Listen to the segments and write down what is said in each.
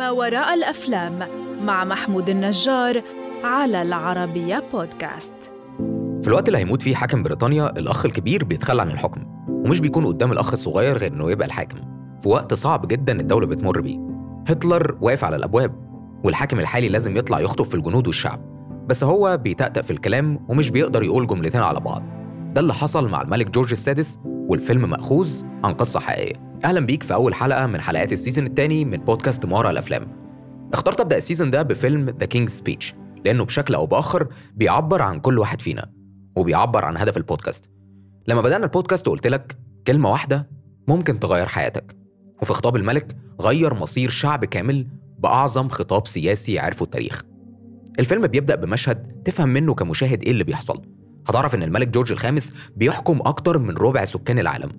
ما وراء الأفلام مع محمود النجار على العربية بودكاست. في الوقت اللي هيموت فيه حاكم بريطانيا الأخ الكبير بيتخلى عن الحكم ومش بيكون قدام الأخ الصغير غير إنه يبقى الحاكم في وقت صعب جدا الدولة بتمر بيه. هتلر واقف على الأبواب والحاكم الحالي لازم يطلع يخطب في الجنود والشعب بس هو بيتأتأ في الكلام ومش بيقدر يقول جملتين على بعض. ده اللي حصل مع الملك جورج السادس والفيلم مأخوذ عن قصة حقيقية. أهلا بيك في أول حلقة من حلقات ال season الثاني من بودكاست ما وراء الأفلام. اخترت أبدأ ال season ده بفيلم The King's Speech لأنه بشكل أو بآخر بيعبر عن كل واحد فينا وبيعبر عن هدف البودكاست. لما بدأنا البودكاست قلت لك كلمة واحدة ممكن تغير حياتك وفي خطاب الملك غير مصير شعب كامل بأعظم خطاب سياسي عرفه التاريخ. الفيلم بيبدأ بمشهد تفهم منه كمشاهد إيه اللي بيحصل. هتعرف إن الملك جورج الخامس بيحكم أكتر من ربع سكان العالم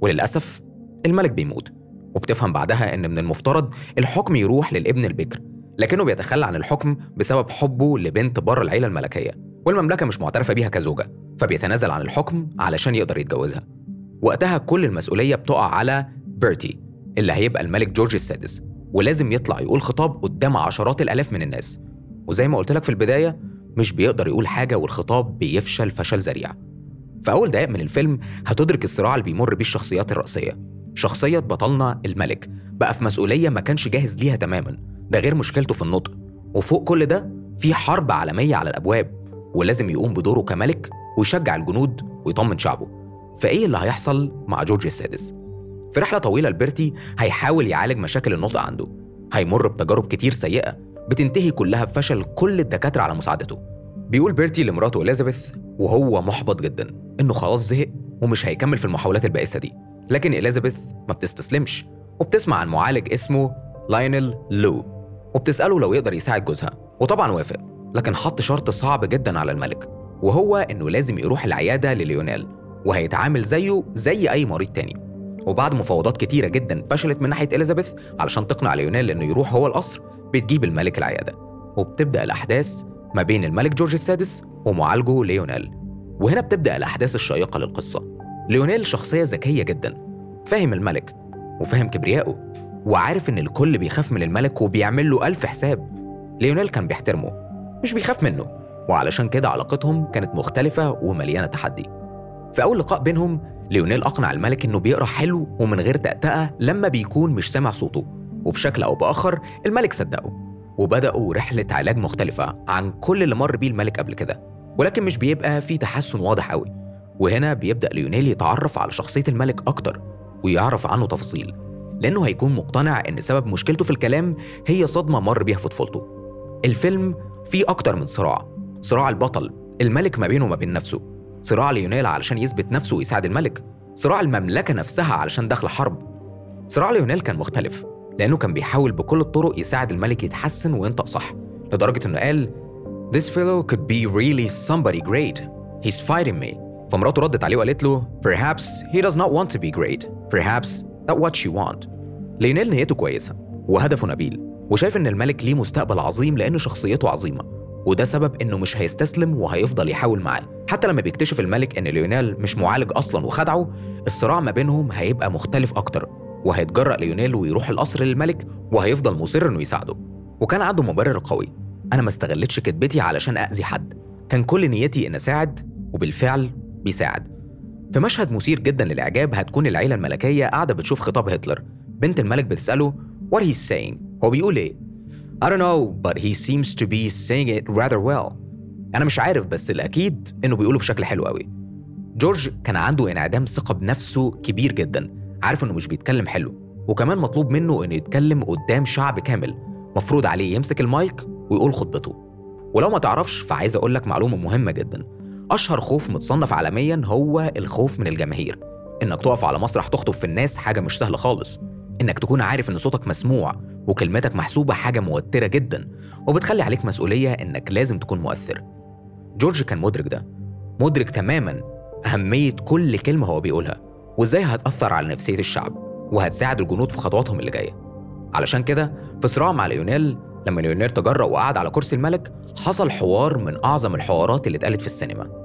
وللأسف الملك بيموت وبتفهم بعدها إن من المفترض الحكم يروح للابن البكر لكنه بيتخلى عن الحكم بسبب حبه لبنت بره العيلة الملكية والمملكة مش معترفة بيها كزوجة فبيتنازل عن الحكم علشان يقدر يتجوزها. وقتها كل المسؤولية بتقع على بيرتي اللي هيبقى الملك جورج السادس ولازم يطلع يقول خطاب قدام عشرات الآلاف من الناس. وزي ما قلت لك في البداية مش بيقدر يقول حاجة والخطاب بيفشل فشل ذريع. في أول دقائق من الفيلم هتدرك الصراع اللي بيمر بيه الشخصيات الرئيسية. شخصية بطلنا الملك. بقى في مسؤولية ما كانش جاهز ليها تماما. ده غير مشكلته في النطق. وفوق كل ده في حرب عالمية على الأبواب ولازم يقوم بدوره كملك ويشجع الجنود ويطمن شعبه. فإيه اللي هيحصل مع جورج السادس؟ في رحلة طويلة لبيرتي هيحاول يعالج مشاكل النطق عنده. هيمر بتجارب كتير سيئة بتنتهي كلها بفشل كل الدكاترة على مساعدته. بيقول بيرتي لمراته إليزابيث وهو محبط جدا إنه خلاص زهق ومش هيكمل في المحاولات البائسة دي. لكن إليزابيث ما بتستسلمش وبتسمع عن معالج اسمه لاينل لوج وبتسأله لو يقدر يساعد جوزها وطبعا وافق لكن حط شرط صعب جدا على الملك وهو إنه لازم يروح العيادة لليونيل وهيتعامل زيه زي أي مريض تاني. وبعد مفاوضات كتيرة جدا فشلت من ناحية إليزابيث علشان تقنع ليونيل إنه يروح هو القصر بتجيب الملك العيادة وبتبدأ الأحداث ما بين الملك جورج السادس ومعالجه ليونيل وهنا بتبدأ الأحداث الشيقة للقصة. ليونيل شخصية ذكية جدا. فاهم الملك وفاهم كبريائه وعارف إن الكل بيخاف من الملك وبيعمل له ألف حساب. ليونيل كان بيحترمه مش بيخاف منه وعلشان كده علاقتهم كانت مختلفة ومليانة تحدي. في أول لقاء بينهم ليونيل أقنع الملك إنه بيقرأ حلو ومن غير تأتأة لما بيكون مش سامع صوته. وبشكل أو بآخر الملك صدقه وبدأوا رحلة علاج مختلفة عن كل اللي مر بيه الملك قبل كده. ولكن مش بيبقى في تحسن واضح قوي. وهنا بيبدأ ليونيل يتعرف على شخصية الملك أكتر ويعرف عنه تفاصيل لأنه هيكون مقتنع إن سبب مشكلته في الكلام هي صدمة مر بيها في طفولته الفيلم فيه أكتر من صراع صراع البطل الملك ما بينه وما بين نفسه صراع ليونيل علشان يثبت نفسه ويساعد الملك صراع المملكة نفسها علشان داخل حرب صراع ليونيل كان مختلف لأنه كان بيحاول بكل الطرق يساعد الملك يتحسن وينطق صح لدرجة إنه قال This fellow could be really somebody great. He's fighting me. فمراته ردت عليه وقالت له Perhaps he does not want to be great. Perhaps not what you want. ليونيل نيته كويسة وهدفه نبيل. وشايف إن الملك ليه مستقبل عظيم لأن شخصيته عظيمة. وده سبب إنه مش هيستسلم وهيفضل يحاول معاه. حتى لما بيكتشف الملك إن ليونيل مش معالج أصلا وخدعه الصراع ما بينهم هيبقى مختلف أكتر. وهيتجرأ ليونيل ويروح القصر للملك وهيفضل مصر إنه يساعده. وكان عنده مبرر قوي. أنا ما استغلتش كدبتي علشان أذي حد. كان كل نيتي إن أساعد وبالفعل بيساعد. في مشهد مثير جدا للإعجاب هتكون العيلة الملكية قاعدة بتشوف خطاب هتلر. بنت الملك بتسأله what he's saying? هو بيقول إيه؟ I don't know but he seems to be saying it rather well. أنا مش عارف بس الأكيد إنه بيقوله بشكل حلو قوي جورج كان عنده انعدام ثقة بنفسه كبير جدا. عارف إنه مش بيتكلم حلو. وكمان مطلوب منه إنه يتكلم قدام شعب كامل. مفروض عليه يمسك المايك ويقول خطبته. ولو ما تعرفش فعايز أقول لك معلومة مهمة جدا. أشهر خوف متصنف عالميا هو الخوف من الجماهير. إنك تقف على مسرح تخطب في الناس حاجة مش سهلة خالص. إنك تكون عارف إن صوتك مسموع وكلمتك محسوبة حاجة موترة جدا وبتخلي عليك مسؤولية إنك لازم تكون مؤثر. جورج كان مدرك ده. مدرك تماما أهمية كل كلمة هو بيقولها وإزاي هتأثر على نفسية الشعب وهتساعد الجنود في خطواتهم اللي جاية. علشان كده في صراع مع ليونيل لما ليونيل تجرأ وقعد على كرسي الملك حصل حوار من أعظم الحوارات اللي اتقالت في السينما.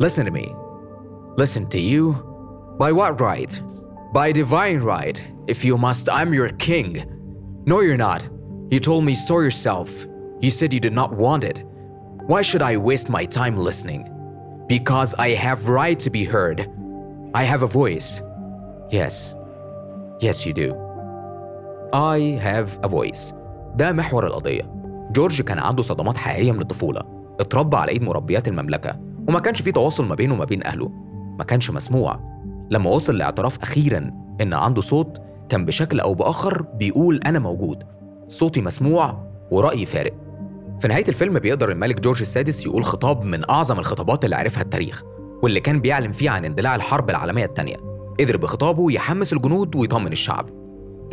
Listen to me. Listen to you. By what right? By divine right. If you must, I'm your king. No, you're not. You told me so yourself. You said you did not want it. Why should I waste my time listening? Because I have right to be heard. I have a voice. Yes. Yes, you do. I have a voice. ده محور القضية. جورج كان عنده صدمات حقيقية من الطفولة. اتربى على إيد مربيات المملكة وما كانش في تواصل ما بينه وما بين أهله. ما كانش مسموع. لما وصل لاعتراف أخيراً إن عنده صوت كان بشكل أو بآخر بيقول أنا موجود. صوتي مسموع ورأيي فارق. في نهاية الفيلم بيقدر الملك جورج السادس يقول خطاب من أعظم الخطابات اللي عرفها التاريخ واللي كان بيعلن فيه عن اندلاع الحرب العالمية الثانية قدر بخطابه يحمس الجنود ويطمن الشعب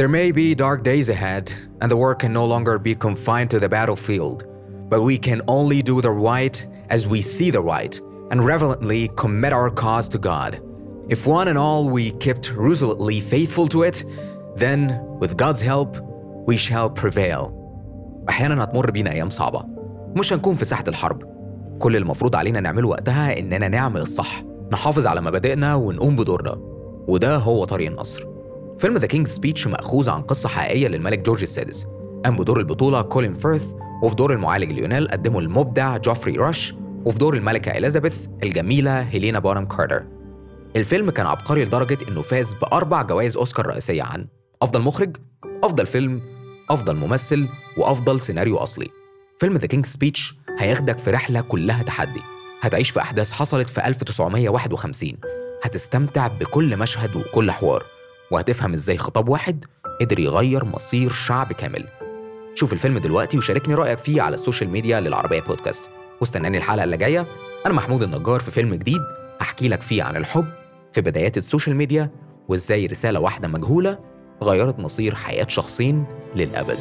There may be dark days ahead, and the war can no longer be confined to the battlefield, but we can only do the right as we see the right, and reverently commit our cause to God. If one and all we kept resolutely faithful to it, then, with God's help, we shall prevail. أحيانا هتمر بينا أيام صعبة. مش هنكون في ساحة الحرب. كل المفروض علينا نعمله وقتها إننا نعمل الصح. نحافظ على مبادئنا ونقوم بدورنا. وده هو طريق النصر. فيلم The King's Speech مأخوذ عن قصة حقيقية للملك جورج السادس. قام بدور البطولة كولين فيرث وفي دور المعالج ليونيل قدمه المبدع جوفري راش وفي دور الملكة إليزابيث الجميلة هيلينا بونهام كارتر الفيلم كان عبقري لدرجة إنه فاز بأربع جوائز أوسكار رئيسية عن أفضل مخرج أفضل فيلم أفضل ممثل وأفضل سيناريو أصلي. فيلم The King's Speech هياخدك في رحلة كلها تحدي. هتعيش في أحداث حصلت في 1951 هتستمتع بكل مشهد وكل حوار. وهتفهم إزاي خطاب واحد قدر يغير مصير شعب كامل. شوف الفيلم دلوقتي وشاركني رأيك فيه على السوشيال ميديا لعربية بودكاست. واستناني الحلقة اللي جاية. أنا محمود النجار في فيلم جديد أحكي لك فيه عن الحب في بدايات السوشيال ميديا وإزاي رسالة واحدة مجهولة غيرت مصير حياة شخصين للأبد.